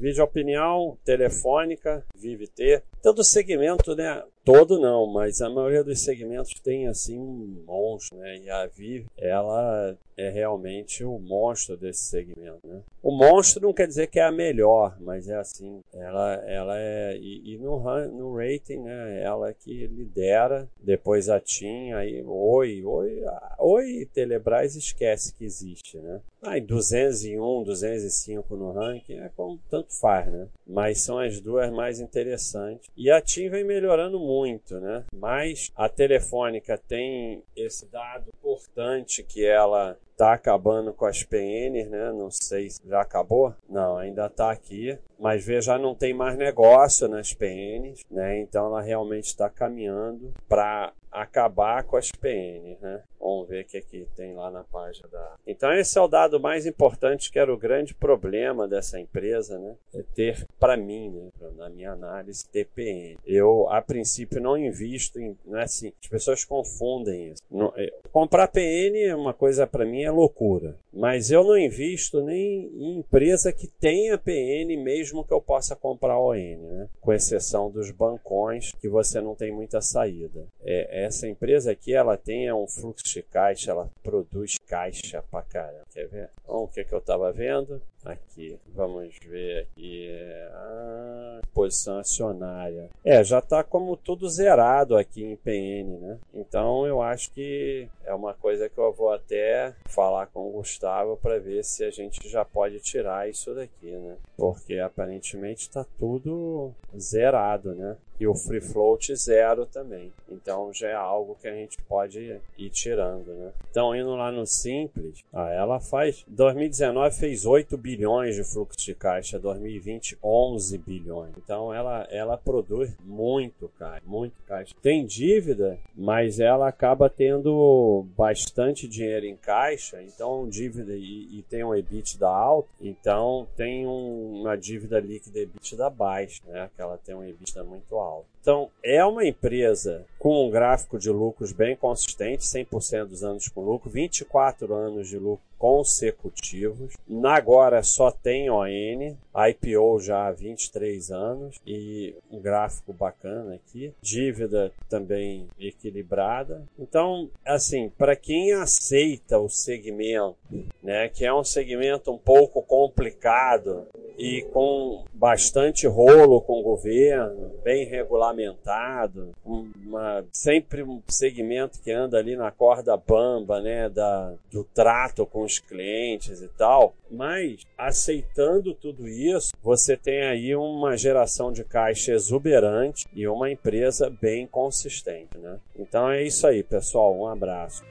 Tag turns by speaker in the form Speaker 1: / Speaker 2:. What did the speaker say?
Speaker 1: Vídeo opinião, telefônica, Vive T. Todo segmento, né? Todo não, mas a maioria dos segmentos tem assim um monstro, né? E a Vive, ela é realmente o monstro desse segmento, né? O monstro não quer dizer que é a melhor, mas é assim, ela, ela é e, e no, no rating, né? Ela é que lidera, depois a TIM, aí Oi, Oi, Oi, Telebrás esquece que existe, né? Aí 201, 205 no ranking é como tanto faz, né? Mas são as duas mais interessantes. E a TIM vem melhorando muito, né? Mas a Telefônica tem esse dado importante que ela tá acabando com as PNs, né? Não sei se já acabou. Não, ainda tá aqui. Mas vê, já não tem mais negócio nas PNs, né? Então ela realmente está caminhando para acabar com as PNs, né? Vamos ver o que, é que tem lá na página da. Então, esse é o dado mais importante, que era o grande problema dessa empresa, né? É ter, para mim, né? na minha análise, TPN. Eu, a princípio, não invisto em. Não é assim, as pessoas confundem isso. Não, é, comprar PN é uma coisa, para mim, é loucura. Mas eu não invisto nem em empresa que tenha PN, mesmo que eu possa comprar ON, né? Com exceção dos bancões, que você não tem muita saída. É, essa empresa aqui, ela tem um fluxo de caixa, ela produz caixa pra caramba. Quer ver? Então, o que, que eu tava vendo? Aqui, vamos ver aqui. Ah, posição acionária. É, já está como tudo zerado aqui em PN, né? Então eu acho que é uma coisa que eu vou até falar com o Gustavo para ver se a gente já pode tirar isso daqui, né? Porque aparentemente está tudo zerado, né? E o free float zero também. Então já é algo que a gente pode ir tirando, né? Então indo lá no simples, ah, ela faz 2019 fez 8 bilhões de fluxo de caixa, 2020 11 bilhões. Então ela, ela produz muito caixa, muito caixa. Tem dívida, mas ela acaba tendo bastante dinheiro em caixa, então dívida e, e tem um EBITDA alto, então tem um, uma dívida líquida EBITDA baixa, né? Que ela tem um EBITDA muito alto. Então, é uma empresa com um gráfico de lucros bem consistente, 100% dos anos com lucro, 24 anos de lucro consecutivos. Agora só tem ON, IPO já há 23 anos e um gráfico bacana aqui. Dívida também equilibrada. Então, assim, para quem aceita o segmento, né, que é um segmento um pouco complicado e com bastante rolo com o governo, bem regulamentado, uma, sempre um segmento que anda ali na corda bamba, né, da, do trato com os clientes e tal, mas aceitando tudo isso, você tem aí uma geração de caixa exuberante e uma empresa bem consistente, né? Então é isso aí, pessoal, um abraço.